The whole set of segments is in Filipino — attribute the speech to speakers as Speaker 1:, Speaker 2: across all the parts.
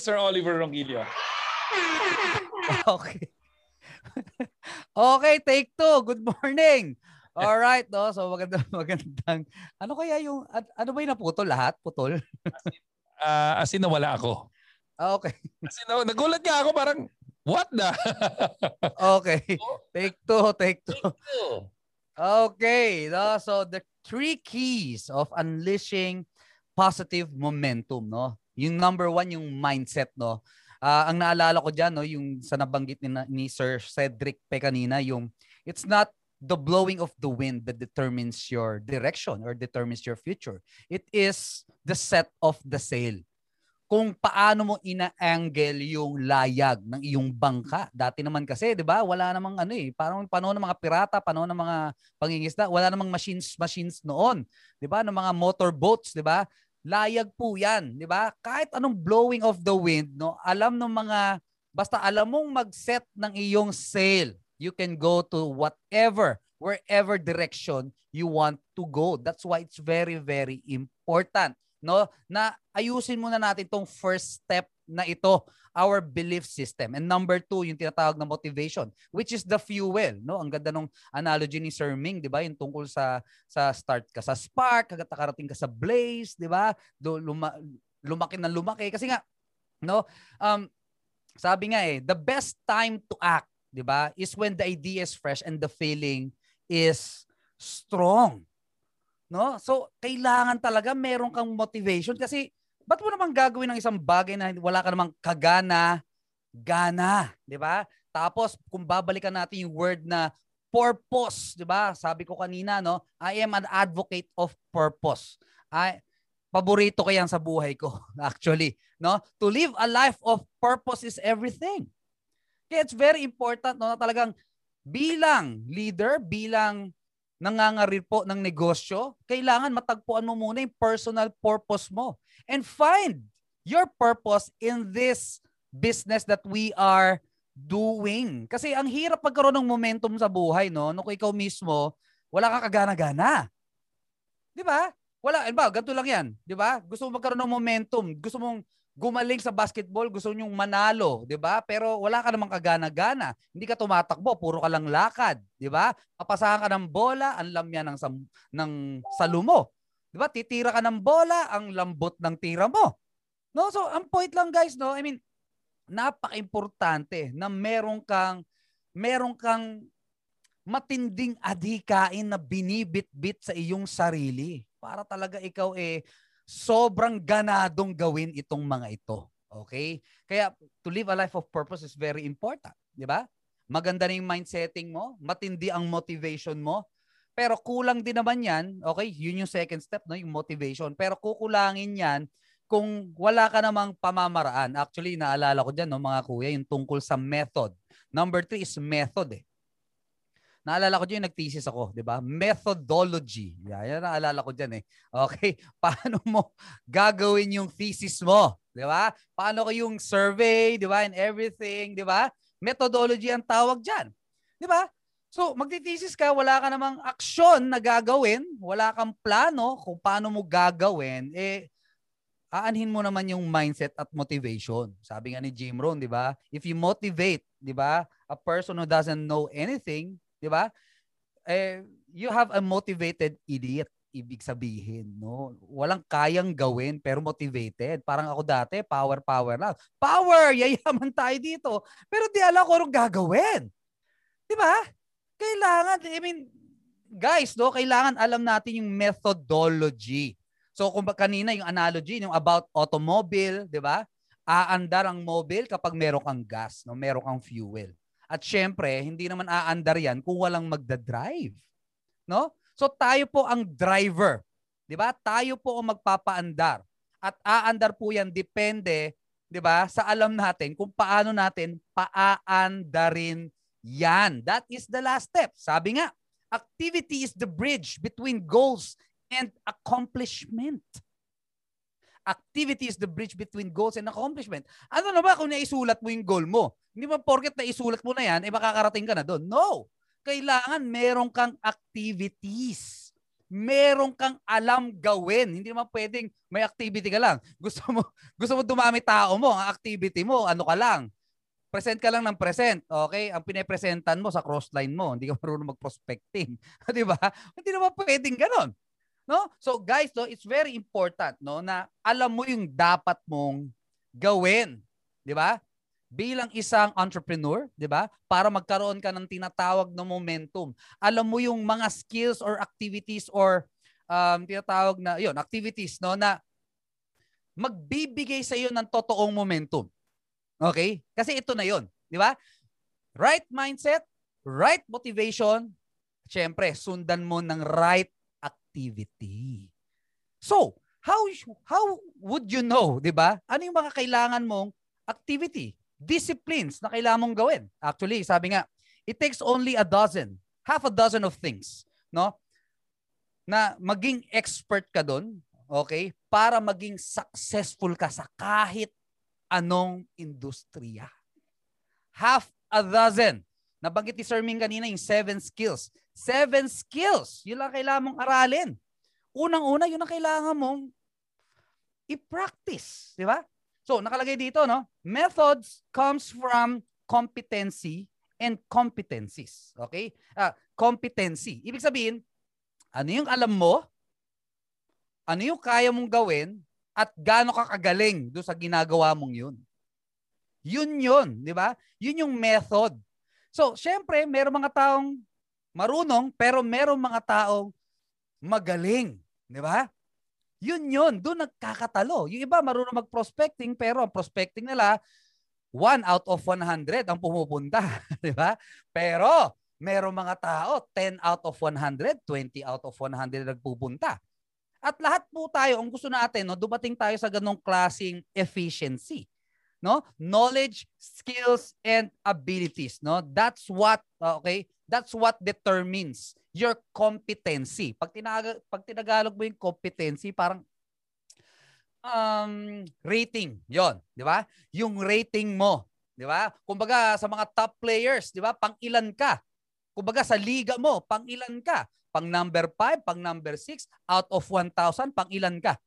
Speaker 1: Sir Oliver Ronquillo.
Speaker 2: okay. okay, take two. Good morning. All right, no? So magandang magandang ano kaya yung ano ba yung naputol lahat? Putol?
Speaker 1: uh, as in nawala ako.
Speaker 2: Ah, okay.
Speaker 1: As in, nagulat nga ako parang what the?
Speaker 2: okay. Take two, take two. Take two. Okay, no? so the three keys of unleashing positive momentum, no? Yung number one, yung mindset, no? Uh, ang naalala ko diyan, no, yung sa nabanggit ni, ni Sir Cedric pe kanina, yung it's not the blowing of the wind that determines your direction or determines your future. It is the set of the sail. Kung paano mo ina-angle yung layag ng iyong bangka. Dati naman kasi, 'di ba? Wala namang ano eh, parang panahon ng mga pirata, panahon ng mga pangingisda, wala namang machines machines noon, 'di ba? Ng mga motorboats, 'di ba? Layag po 'yan, 'di ba? Kahit anong blowing of the wind, no, alam ng mga basta alam mong mag-set ng iyong sail, you can go to whatever, wherever direction you want to go. That's why it's very, very important no na ayusin muna natin tong first step na ito our belief system and number two yung tinatawag na motivation which is the fuel no ang ganda nung analogy ni Sir Ming di ba yung tungkol sa sa start ka sa spark hanggang nakarating ka sa blaze di ba do luma, lumaki na lumaki kasi nga no um sabi nga eh the best time to act 'di ba? Is when the idea is fresh and the feeling is strong. No? So, kailangan talaga meron kang motivation kasi ba't mo naman gagawin ng isang bagay na wala ka namang kagana, gana, 'di ba? Tapos kung babalikan natin yung word na purpose, 'di ba? Sabi ko kanina, no, I am an advocate of purpose. I paborito ko yan sa buhay ko, actually, no? To live a life of purpose is everything. Kaya it's very important no, na talagang bilang leader, bilang nangangarir po ng negosyo, kailangan matagpuan mo muna yung personal purpose mo. And find your purpose in this business that we are doing. Kasi ang hirap magkaroon ng momentum sa buhay, no? Kung ikaw mismo, wala ka kagana-gana. 'Di ba? Wala, ba, ganito lang 'yan, 'di ba? Gusto mo magkaroon ng momentum, gusto mong gumaling sa basketball, gusto nyong manalo, 'di ba? Pero wala ka namang kagana-gana. Hindi ka tumatakbo, puro ka lang lakad, 'di ba? Papasahan ka ng bola, ang lamya ng sam- ng salo mo. 'Di ba? Titira ka ng bola, ang lambot ng tira mo. No, so ang point lang guys, no? I mean, napaka-importante na meron kang meron kang matinding adhikain na binibit-bit sa iyong sarili para talaga ikaw eh sobrang ganadong gawin itong mga ito. Okay? Kaya to live a life of purpose is very important. Di ba? Maganda na yung mindsetting mo, matindi ang motivation mo, pero kulang din naman yan, okay, yun yung second step, no, yung motivation. Pero kukulangin yan kung wala ka namang pamamaraan. Actually, naalala ko dyan, no, mga kuya, yung tungkol sa method. Number three is method eh. Naalala ko dyan, nag-thesis ako, di ba? Methodology. Yan, yan naalala ko dyan eh. Okay? Paano mo gagawin yung thesis mo? Di ba? Paano ko yung survey, di ba? And everything, di ba? Methodology ang tawag dyan. Di ba? So, magti-thesis ka, wala ka namang aksyon na gagawin, wala kang plano kung paano mo gagawin, eh, aanhin mo naman yung mindset at motivation. Sabi nga ni Jim Rohn, di ba? If you motivate, di ba, a person who doesn't know anything, 'di ba? Eh you have a motivated idiot ibig sabihin, no? Walang kayang gawin pero motivated. Parang ako dati, power power lang. Power, yayaman tayo dito. Pero di alam ko anong gagawin. 'Di ba? Kailangan, I mean, guys, no, kailangan alam natin yung methodology. So kung kanina yung analogy, yung about automobile, 'di ba? Aandar ang mobile kapag meron kang gas, no, meron kang fuel. At syempre, hindi naman aandar yan kung walang magda-drive. No? So tayo po ang driver. 'Di ba? Tayo po ang magpapaandar. At aandar po yan depende, 'di ba? Sa alam natin kung paano natin paaandarin yan. That is the last step. Sabi nga, activity is the bridge between goals and accomplishment. Activity is the bridge between goals and accomplishment. Ano na ba kung naisulat mo yung goal mo? Hindi ba porket naisulat mo na yan, eh makakarating ka na doon? No! Kailangan meron kang activities meron kang alam gawin. Hindi naman pwedeng may activity ka lang. Gusto mo gusto mo dumami tao mo, ang activity mo, ano ka lang. Present ka lang ng present, okay? Ang pinepresentan mo sa crossline mo, hindi ka marunong mag-prospecting. 'Di ba? Hindi naman pwedeng ganoon. No? So guys, no, it's very important no na alam mo yung dapat mong gawin, 'di ba? bilang isang entrepreneur, 'di ba? Para magkaroon ka ng tinatawag na momentum. Alam mo yung mga skills or activities or um tinatawag na 'yon, activities no na magbibigay sa iyo ng totoong momentum. Okay? Kasi ito na 'yon, 'di ba? Right mindset, right motivation, syempre sundan mo ng right activity. So, how how would you know, 'di ba? Ano yung mga kailangan mong activity? disciplines na kailangan mong gawin. Actually, sabi nga, it takes only a dozen, half a dozen of things, no? Na maging expert ka doon, okay? Para maging successful ka sa kahit anong industriya. Half a dozen. Nabanggit ni Sir Ming kanina yung seven skills. Seven skills. Yun lang kailangan mong aralin. Unang-una, yun ang kailangan mong i-practice. Di ba? So, nakalagay dito, no? Methods comes from competency and competencies. Okay? Uh, competency. Ibig sabihin, ano yung alam mo, ano yung kaya mong gawin, at gaano ka kagaling do sa ginagawa mong yun. Yun yun, di ba? Yun yung method. So, syempre, meron mga taong marunong, pero meron mga taong magaling. Di ba? Yun yun, doon nagkakatalo. Yung iba marunong mag-prospecting pero ang prospecting nila 1 out of 100 ang pumupunta, di ba? Pero merong mga tao 10 out of 100, 20 out of 100 nagpupunta. At lahat po tayo, ang gusto natin, no, dumating tayo sa ganong klasing efficiency. No? Knowledge, skills, and abilities. No? That's what, okay, that's what determines your competency. Pag, tinag pag tinagalog mo yung competency, parang um, rating. yon di ba? Yung rating mo. Di ba? Kumbaga sa mga top players, di ba? Pang ilan ka? Kumbaga sa liga mo, pang ilan ka? Pang number 5, pang number 6, out of 1,000, pang ilan ka?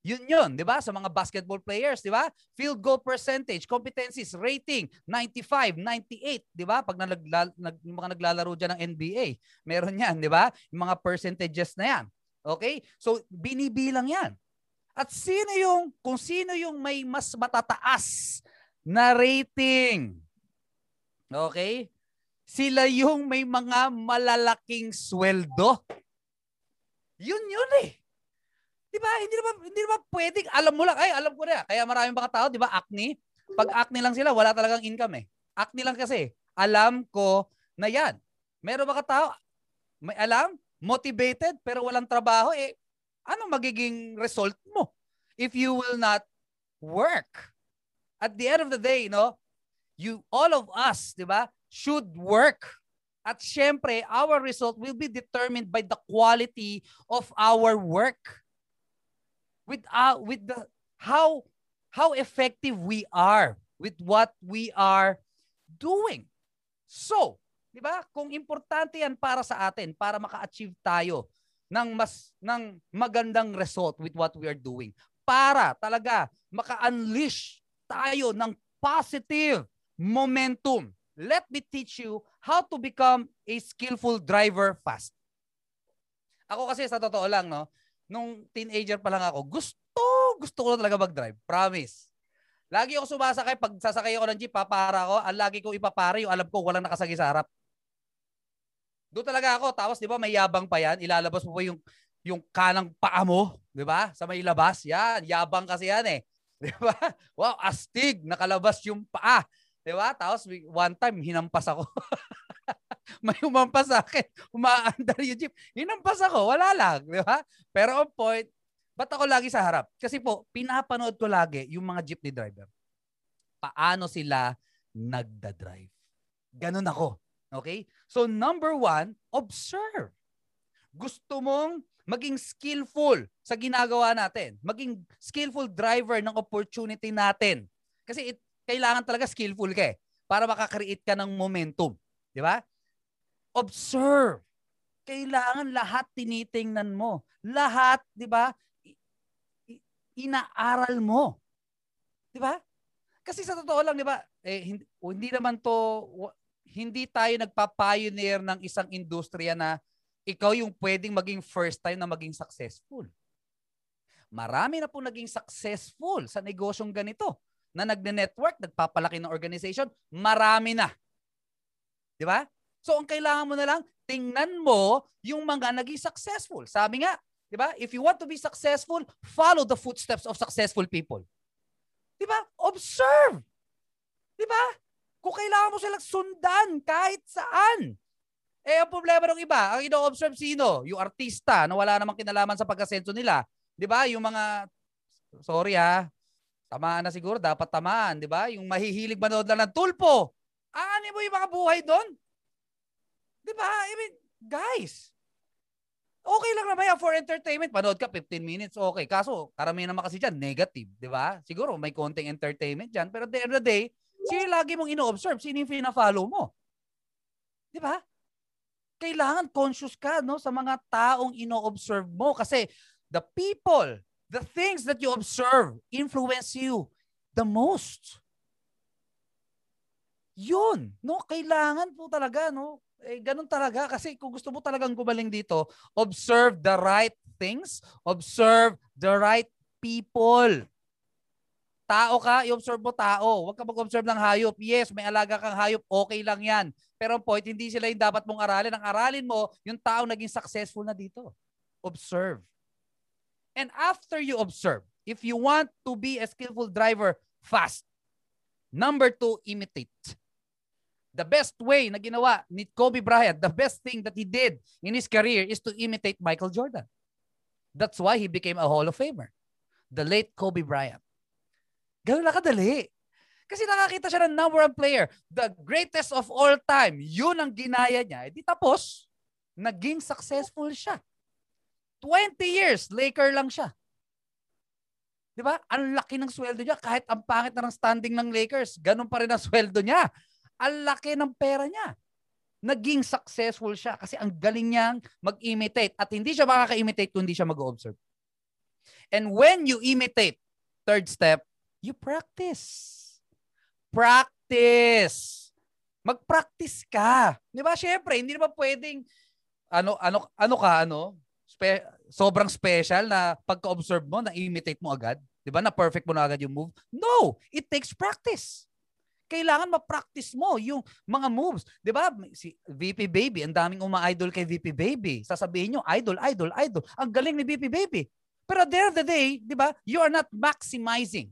Speaker 2: Yun yun, di ba? Sa mga basketball players, di ba? Field goal percentage, competencies, rating, 95, 98, di ba? Pag nalagla, nag, mga naglalaro dyan ng NBA, meron yan, di ba? Yung mga percentages na yan. Okay? So, binibilang yan. At sino yung, kung sino yung may mas matataas na rating, okay? Sila yung may mga malalaking sweldo. Yun yun eh. 'Di ba? Hindi naman hindi naman pwedeng alam mo lang ay alam ko na. Kaya maraming mga tao, 'di ba, acne, pag acne lang sila, wala talagang income eh. Acne lang kasi. Alam ko na 'yan. Meron mga tao may alam, motivated pero walang trabaho eh ano magiging result mo if you will not work? At the end of the day, no, you all of us, 'di ba, should work. At syempre, our result will be determined by the quality of our work with uh, with the how how effective we are with what we are doing. So, 'di ba? Kung importante 'yan para sa atin para maka-achieve tayo ng mas ng magandang result with what we are doing. Para talaga maka-unleash tayo ng positive momentum. Let me teach you how to become a skillful driver fast. Ako kasi sa totoo lang, no, nung teenager pa lang ako, gusto, gusto ko talaga mag-drive. Promise. Lagi ako sumasakay, pag sasakay ako ng jeep, papara ako, ang lagi ko ipapara yung alam ko walang nakasagi sa harap. Doon talaga ako. Tapos, di ba, may yabang pa yan. Ilalabas mo pa yung, yung kanang paa mo. Di ba? Sa may labas. Yan. Yabang kasi yan eh. Di ba? Wow, astig. Nakalabas yung paa. Di ba? Tapos, one time, hinampas ako. may umampas sa akin, umaandar yung jeep. Hinampas ako, wala lang, di ba? Pero on point, ba't ako lagi sa harap? Kasi po, pinapanood ko lagi yung mga jeepney driver. Paano sila nagda-drive. Ganun ako. Okay? So number one, observe. Gusto mong maging skillful sa ginagawa natin. Maging skillful driver ng opportunity natin. Kasi it, kailangan talaga skillful ka eh, para makakreate ka ng momentum. Di ba? Observe. kailangan lahat tinitingnan mo. Lahat, 'di ba? Inaaral mo. 'Di ba? Kasi sa totoo lang, 'di ba? Eh hindi, hindi naman to hindi tayo nagpa-pioneer ng isang industriya na ikaw yung pwedeng maging first time na maging successful. Marami na po naging successful sa negosyong ganito na nagne-network, nagpapalaki ng organization, marami na. 'Di ba? So ang kailangan mo na lang tingnan mo yung mga naging successful. Sabi nga, 'di ba? If you want to be successful, follow the footsteps of successful people. 'Di ba? Observe. 'Di ba? Kung kailangan mo silang sundan kahit saan. Eh, ang problema ng iba, ang ino-observe sino? Yung artista na wala namang kinalaman sa pag-asenso nila. Di ba? Yung mga, sorry ha, tamaan na siguro, dapat tamaan. Di ba? Yung mahihilig manood lang ng tulpo. Aani mo yung mga buhay doon? Di ba? I mean, guys, okay lang naman yan for entertainment. Panood ka 15 minutes, okay. Kaso, karamihan naman kasi dyan, negative. Di ba? Siguro may konting entertainment dyan. Pero at the end of the day, sino lagi mong ino-observe? Sino yung fina-follow mo? Di ba? Kailangan conscious ka no, sa mga taong ino-observe mo. Kasi the people, the things that you observe influence you the most. Yun, no? Kailangan po talaga, no? Eh, ganun talaga. Kasi kung gusto mo talagang gumaling dito, observe the right things, observe the right people. Tao ka, i-observe mo tao. Huwag ka mag-observe ng hayop. Yes, may alaga kang hayop, okay lang yan. Pero ang point, hindi sila yung dapat mong aralin. Ang aralin mo, yung tao naging successful na dito. Observe. And after you observe, if you want to be a skillful driver fast, number two, imitate. The best way na ginawa ni Kobe Bryant, the best thing that he did in his career is to imitate Michael Jordan. That's why he became a Hall of Famer. The late Kobe Bryant. Ganun lang kadali. Kasi nakakita siya ng number one player, the greatest of all time. Yun ang ginaya niya. E di tapos, naging successful siya. 20 years, Laker lang siya. Di ba? Ang laki ng sweldo niya. Kahit ang pangit na ng standing ng Lakers, ganun pa rin ang sweldo niya. Ang laki ng pera niya. Naging successful siya kasi ang galing niyang mag-imitate. At hindi siya makaka-imitate kung hindi siya mag-observe. And when you imitate, third step, you practice. Practice. Mag-practice ka. Di ba? Siyempre, hindi naman pwedeng ano ano ano ka ano spe- sobrang special na pagka-observe mo, na-imitate mo agad? Di ba? Na perfect mo na agad yung move? No! It takes practice. Kailangan ma-practice mo yung mga moves. Di ba? Si VP Baby, ang daming uma-idol kay VP Baby. Sasabihin nyo, idol, idol, idol. Ang galing ni VP Baby. Pero at the end of the day, di ba, you are not maximizing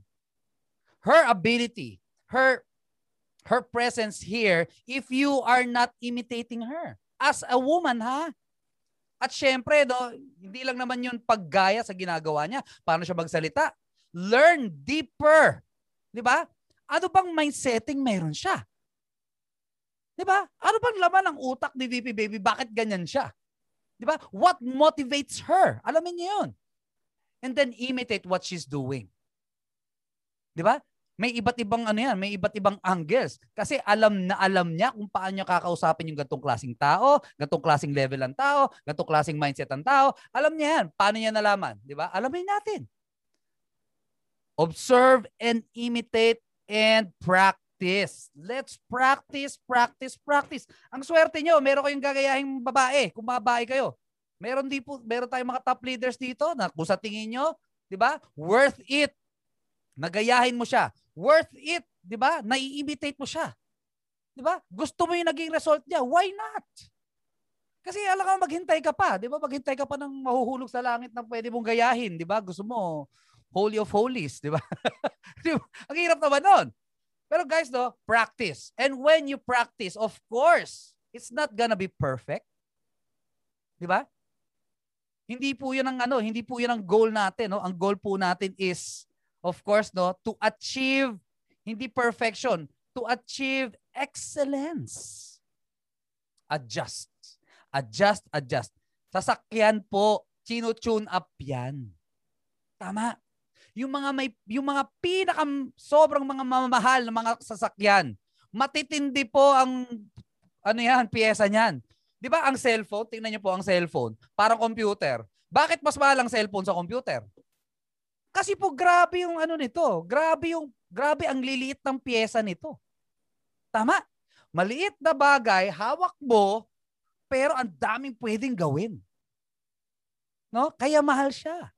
Speaker 2: her ability, her her presence here if you are not imitating her. As a woman, ha? At syempre, no, hindi lang naman yun paggaya sa ginagawa niya. Paano siya magsalita? Learn deeper. Di ba? Ano bang mindsetting meron siya? Di ba? Ano bang laman ng utak ni VP Baby? Bakit ganyan siya? Di ba? What motivates her? Alamin niyo yun. And then imitate what she's doing. Di ba? may iba't ibang ano yan, may iba't ibang angles. Kasi alam na alam niya kung paano niya kakausapin yung gantong klaseng tao, gantong klaseng level ng tao, gantong klaseng mindset ng tao. Alam niya yan. Paano niya nalaman? Di ba? Alamin natin. Observe and imitate and practice. Let's practice, practice, practice. Ang swerte nyo, meron kayong gagayahing babae, kung babae kayo. Meron di po, meron tayong mga top leaders dito na kung sa tingin nyo, di ba? Worth it. Nagayahin mo siya worth it, 'di ba? Nai-imitate mo siya. 'Di ba? Gusto mo yung naging result niya, why not? Kasi alam ka maghintay ka pa, 'di ba? Maghintay ka pa ng mahuhulog sa langit na pwede mong gayahin, 'di ba? Gusto mo holy of holies, 'di ba? Ang hirap naman noon. Pero guys, no, practice. And when you practice, of course, it's not gonna be perfect. 'Di ba? Hindi po 'yan ang ano, hindi po 'yan ang goal natin, no? Ang goal po natin is of course, no, to achieve, hindi perfection, to achieve excellence. Adjust. Adjust, adjust. Sasakyan po, chino-tune up yan. Tama. Yung mga may yung mga pinaka sobrang mga mamamahal na mga sasakyan, matitindi po ang ano yan, piyesa niyan. Di ba ang cellphone, tingnan niyo po ang cellphone, parang computer. Bakit mas mahal ang cellphone sa computer? Kasi po grabe yung ano nito. Grabe yung grabe ang liliit ng pyesa nito. Tama? Maliit na bagay, hawak mo, pero ang daming pwedeng gawin. No? Kaya mahal siya.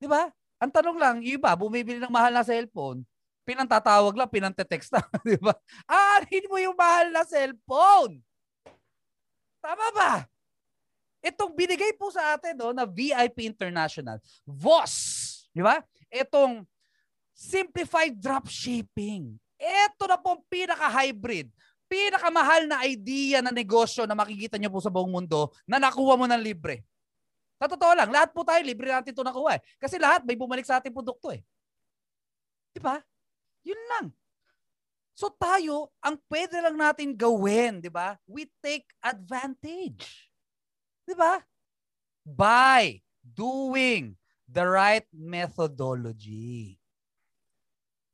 Speaker 2: 'Di ba? Ang tanong lang, iba bumibili ng mahal na cellphone, pinantatawag lang, pinantetext lang, 'di ba? Ah, hindi mo yung mahal na cellphone. Tama ba? Itong binigay po sa atin no, na VIP International, VOS, di ba? Itong simplified dropshipping. Ito na pong pinaka-hybrid, pinakamahal na idea na negosyo na makikita nyo po sa buong mundo na nakuha mo ng libre. Sa totoo lang, lahat po tayo libre natin ito nakuha eh. Kasi lahat may bumalik sa ating produkto eh. Di ba? Yun lang. So tayo, ang pwede lang natin gawin, di ba? We take advantage. Di ba? By doing the right methodology.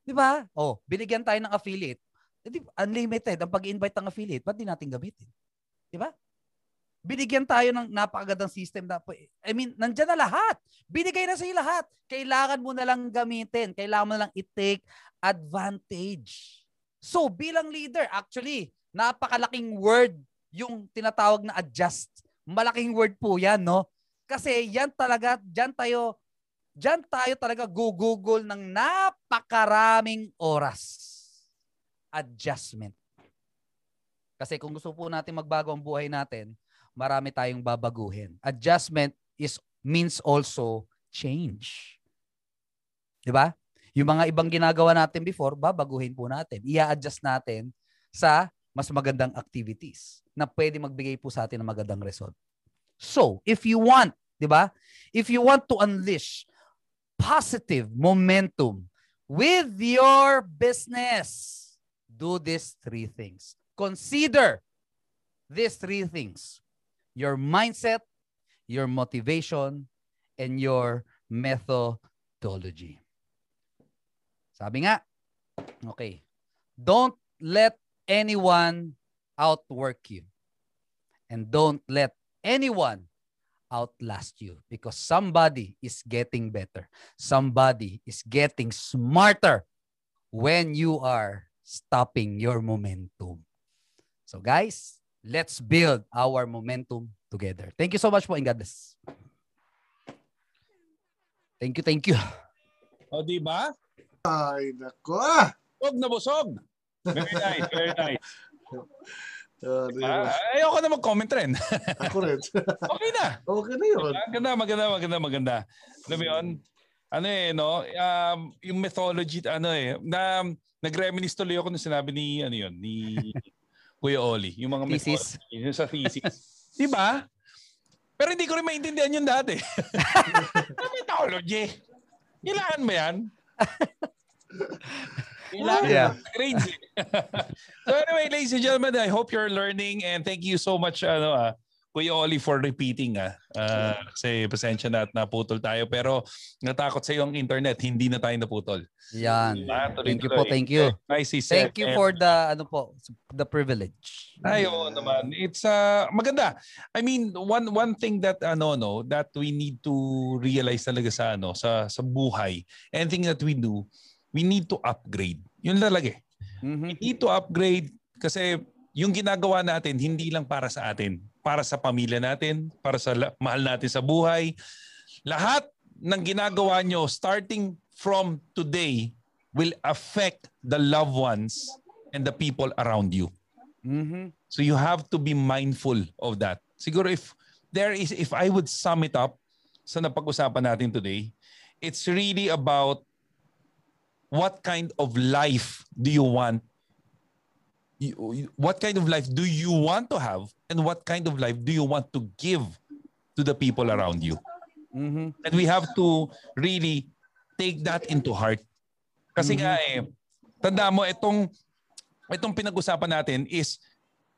Speaker 2: Di ba? Oh, binigyan tayo ng affiliate. Di, unlimited ang pag-invite ng affiliate. Ba't di natin gamitin? Di ba? Binigyan tayo ng napakagandang system na, I mean, nandyan na lahat. Binigay na sa lahat. Kailangan mo na lang gamitin. Kailangan mo na lang i-take advantage. So, bilang leader, actually, napakalaking word yung tinatawag na adjust. Malaking word po yan, no? Kasi yan talaga, dyan tayo, dyan tayo talaga gugugol ng napakaraming oras. Adjustment. Kasi kung gusto po natin magbago ang buhay natin, marami tayong babaguhin. Adjustment is means also change. 'Di ba? Yung mga ibang ginagawa natin before, babaguhin po natin. Ia-adjust natin sa mas magandang activities na pwede magbigay po sa atin ng magandang result. So, if you want, 'di ba? If you want to unleash positive momentum with your business, do these three things. Consider these three things your mindset, your motivation, and your methodology. Sabi nga, okay, don't let anyone outwork you. And don't let anyone outlast you because somebody is getting better. Somebody is getting smarter when you are stopping your momentum. So guys, let's build our momentum together. Thank you so much po, Ingades. Thank you, thank you.
Speaker 1: O, di ba?
Speaker 3: Ay, nako.
Speaker 1: Busog na busog. Very nice, very nice.
Speaker 3: Ah, di
Speaker 1: Ah,
Speaker 3: ba?
Speaker 1: ayoko na mag-comment rin.
Speaker 3: Ako rin.
Speaker 1: okay na.
Speaker 3: okay na yun.
Speaker 1: Maganda, maganda, maganda, maganda. Alam mo yun? Ano eh, no? Um, yung methodology, ano eh, na, nag-reminisce tuloy ako nung sinabi ni, ano yun, ni Kuya Oli. Yung mga
Speaker 2: Thesis.
Speaker 1: methodology, Yung sa thesis. di ba? Pero hindi ko rin maintindihan yun dati. methodology. Kailangan ba yan? Kailangan
Speaker 2: Yeah.
Speaker 1: grades. so anyway, ladies and gentlemen, I hope you're learning and thank you so much ano ah, Kuya Oli for repeating ah. Ah, kasi pasensya na at naputol tayo pero natakot sa yung internet, hindi na tayo naputol.
Speaker 2: Yan.
Speaker 1: Ah,
Speaker 2: Thank you
Speaker 1: tuloy-tuloy.
Speaker 2: po, thank you.
Speaker 1: Said.
Speaker 2: Thank you for the ano po, the privilege.
Speaker 1: Ay, oo naman. It's uh, maganda. I mean, one one thing that ano no, that we need to realize talaga sa ano, sa sa buhay, anything that we do, we need to upgrade. Yun talaga eh.
Speaker 2: Mhm.
Speaker 1: We need to upgrade kasi yung ginagawa natin hindi lang para sa atin, para sa pamilya natin, para sa mahal natin sa buhay. Lahat ng ginagawa nyo starting from today will affect the loved ones and the people around you.
Speaker 2: Mhm.
Speaker 1: So you have to be mindful of that. Siguro if there is if I would sum it up sa napag-usapan natin today, it's really about what kind of life do you want you- what kind of life do you want to have and what kind of life do you want to give to the people around you
Speaker 2: Mhm.
Speaker 1: and we have to really take that into heart kasi nga eh tanda mo itong itong pinag-usapan natin is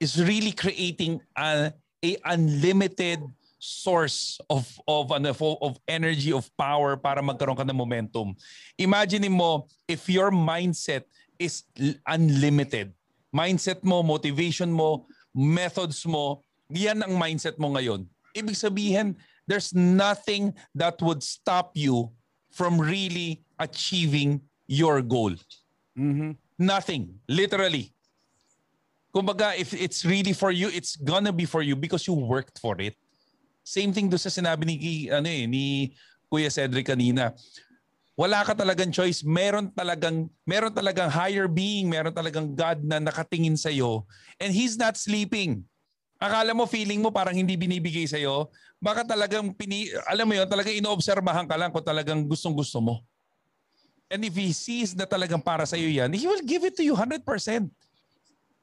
Speaker 1: is really creating a, a unlimited source of of ano of, energy of power para magkaroon ka ng momentum. Imagine mo if your mindset is unlimited. Mindset mo, motivation mo, methods mo yan ang mindset mo ngayon, ibig sabihin, there's nothing that would stop you from really achieving your goal.
Speaker 2: Mhm.
Speaker 1: Nothing. Literally. Kumbaga, if it's really for you, it's gonna be for you because you worked for it. Same thing doon sa sinabi ni, ano eh, ni Kuya Cedric kanina. Wala ka talagang choice. Meron talagang, meron talagang higher being, meron talagang God na nakatingin sa'yo. And He's not sleeping. Akala mo, feeling mo parang hindi binibigay sa'yo. Baka talagang, pini, alam mo yun, talagang inoobserbahan ka lang kung talagang gustong gusto mo. And if He sees na talagang para sa'yo yan, He will give it to you 100%.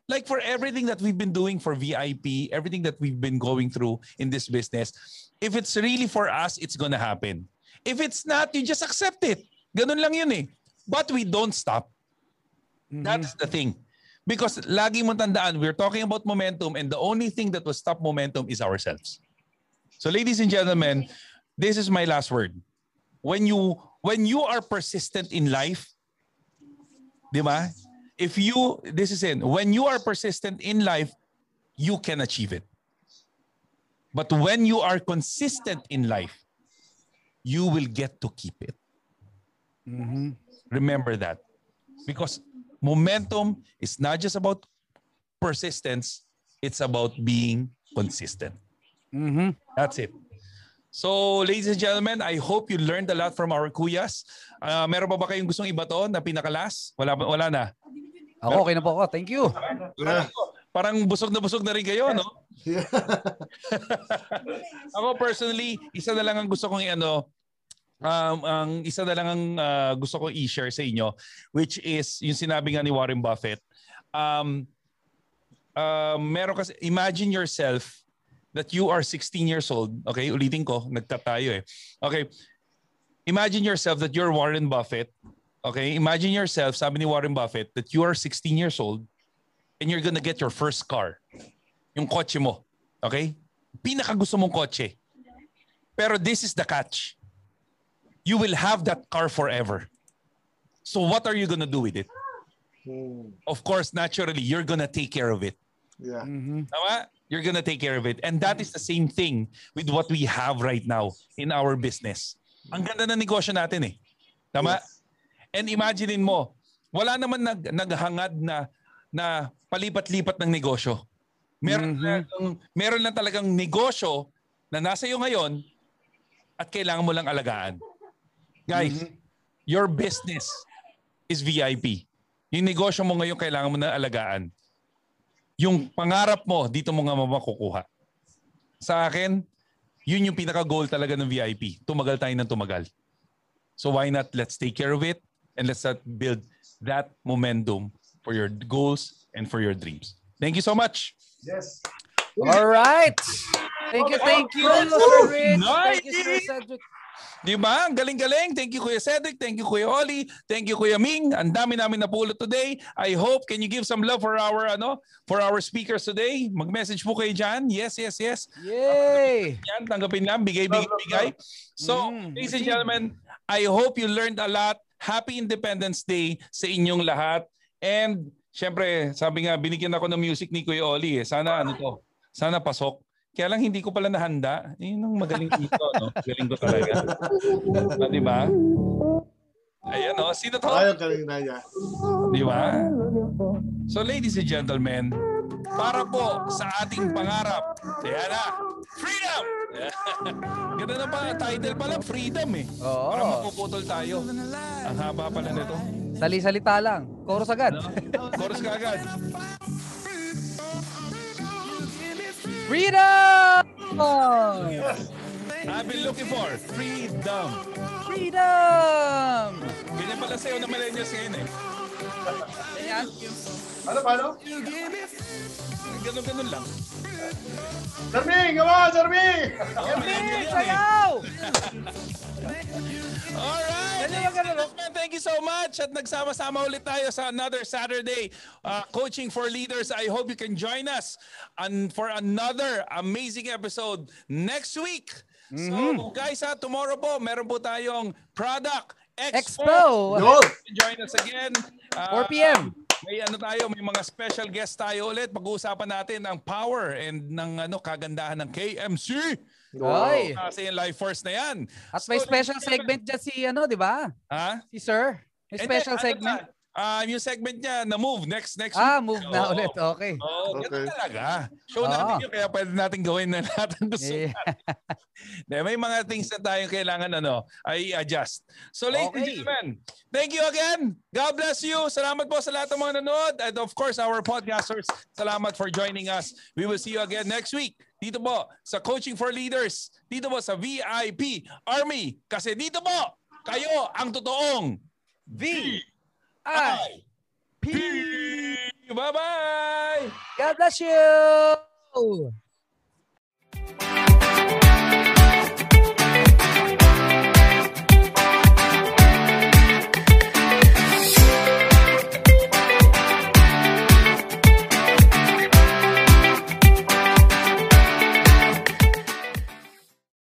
Speaker 1: Like for everything that we've been doing for VIP, everything that we've been going through in this business, if it's really for us, it's gonna happen. If it's not, you just accept it. Ganun lang yun eh. But we don't stop. That's the thing. Because lagi mo tandaan, we're talking about momentum and the only thing that will stop momentum is ourselves. So ladies and gentlemen, this is my last word. When you when you are persistent in life, di ba? If you this is it, when you are persistent in life, you can achieve it. But when you are consistent in life, you will get to keep it.
Speaker 2: Mhm.
Speaker 1: Remember that. Because momentum is not just about persistence, it's about being consistent.
Speaker 2: Mhm.
Speaker 1: That's it. So, ladies and gentlemen, I hope you learned a lot from our kuyas. Ah, meron pa ba kayong gustong iba to na pinakalas? Wala, wala na.
Speaker 2: Ako, okay na po ako. Thank you.
Speaker 3: Yeah.
Speaker 1: Parang busog na busog na rin kayo, no?
Speaker 3: Yeah.
Speaker 1: Ako personally, isa na lang ang gusto kong i-ano, um, ang isa na lang ang ah, gusto kong i-share sa inyo, which is yung sinabi nga ni Warren Buffett. Um, um, meron kasi, imagine yourself that you are 16 years old. Okay, ulitin ko, nagtap tayo eh. Okay, imagine yourself that you're Warren Buffett. Okay, imagine yourself, sabi ni Warren Buffett, that you are 16 years old and you're gonna get your first car. Yung kotse mo. Okay? Pinaka gusto mong kotse. Pero this is the catch. You will have that car forever. So what are you gonna do with it?
Speaker 3: Hmm.
Speaker 1: Of course, naturally, you're gonna take care of it.
Speaker 3: Yeah.
Speaker 2: Mhm.
Speaker 1: Tama? You're gonna take care of it. And that is the same thing with what we have right now in our business. Ang ganda ng negosyo natin eh. Tama? And imaginein mo, wala naman nag, naghangad na na palipat-lipat ng negosyo. Meron,
Speaker 2: Mhm.
Speaker 1: lang, meron lang talagang negosyo na nasa iyo ngayon at kailangan mo lang alagaan. Guys, your business is VIP. Yung negosyo mo ngayon kailangan mo na alagaan. Yung pangarap mo, dito mo nga makukuha. Sa akin, yun yung pinaka-goal talaga ng VIP. Tumagal tayo ng tumagal. So why not let's take care of it and let's start build that momentum for your goals and for your dreams. Thank you so much.
Speaker 3: Yes.
Speaker 2: All right. Thank you, thank you, Sir Rich. Thank you, Sir. Cedric.
Speaker 1: Di ba? Ang galing-galing. Thank you, Kuya Cedric. Thank you, Kuya Oli. Thank you, Kuya Ming. Ang dami namin napulot today. I hope, can you give some love for our, ano, for our speakers today? Mag-message po kayo dyan. Yes, yes, yes.
Speaker 2: Yay!
Speaker 1: Yan, tanggapin lang. Bigay, bigay, bigay. So,
Speaker 2: Mm,
Speaker 1: ladies and gentlemen, I hope you learned a lot. Happy Independence Day sa inyong lahat. And, syempre, sabi nga, binigyan ako ng music ni Kuya Oli. Eh. Sana, ano to? Sana pasok. Kaya lang hindi ko pala nahanda. Yun ang magaling dito, no? Galing ko talaga. Ah, di ba? Ayan, no? Sino to?
Speaker 3: Ayaw galing na niya.
Speaker 1: Di ba? So ladies and gentlemen, para po sa ating pangarap, yan na, freedom! Ganda na pa, title pala, freedom eh.
Speaker 2: Oo.
Speaker 1: Parang mapuputol tayo. Ang haba pala nito.
Speaker 2: Sali-salita lang. Chorus agad.
Speaker 1: Ano? Chorus ka agad.
Speaker 2: Freedom!
Speaker 1: I've been looking for freedom.
Speaker 2: Freedom!
Speaker 1: Ganyan pala sa'yo na millennials ngayon eh.
Speaker 2: Ayan.
Speaker 3: Ano, paano?
Speaker 1: Ganun-ganun lang.
Speaker 3: On, Jerming!
Speaker 1: Oh, millennial yan eh.
Speaker 2: Sayaw!
Speaker 1: Alright!
Speaker 2: Ganun lang, ganun lang.
Speaker 1: Man, thank you so much at nagsama-sama ulit tayo sa another Saturday uh, Coaching for Leaders. I hope you can join us on, for another amazing episode next week. So guys, ha, tomorrow po, meron po tayong Product Expo.
Speaker 2: Expo!
Speaker 3: Yun!
Speaker 1: Join us again. Uh,
Speaker 2: 4 p.m.
Speaker 1: may ano tayo, may mga special guest tayo ulit. Pag-uusapan natin ang power and ng ano kagandahan ng KMC.
Speaker 2: Ay.
Speaker 1: Kasi yung life force na yan.
Speaker 2: At may
Speaker 1: So,
Speaker 2: special
Speaker 1: ladies and
Speaker 2: segment dyan si ano, di ba?
Speaker 1: Ha?
Speaker 2: Si Sir. May special
Speaker 1: ano
Speaker 2: segment.
Speaker 1: na, Ah, yung segment niya na move next next
Speaker 2: Ah,
Speaker 1: week.
Speaker 2: move na
Speaker 1: Oo.
Speaker 2: ulit. Okay.
Speaker 1: Oo,
Speaker 3: Okay.
Speaker 1: ganun talaga. Show
Speaker 2: Oo.
Speaker 1: natin yun, kaya pwede natin gawin na ng gusto.
Speaker 2: Eh,
Speaker 1: Hindi, may mga things na tayong kailangan ano, ay adjust. So ladies and
Speaker 2: Okay.
Speaker 1: gentlemen, thank you again. God bless you. Salamat po sa lahat ng mga nanood. And of course, our podcasters, salamat for joining us. We will see you again next week. Dito po sa Coaching for Leaders. Dito po sa VIP Army. Kasi dito po, kayo ang totoong
Speaker 2: V. I
Speaker 1: P Bye bye.
Speaker 2: God bless you.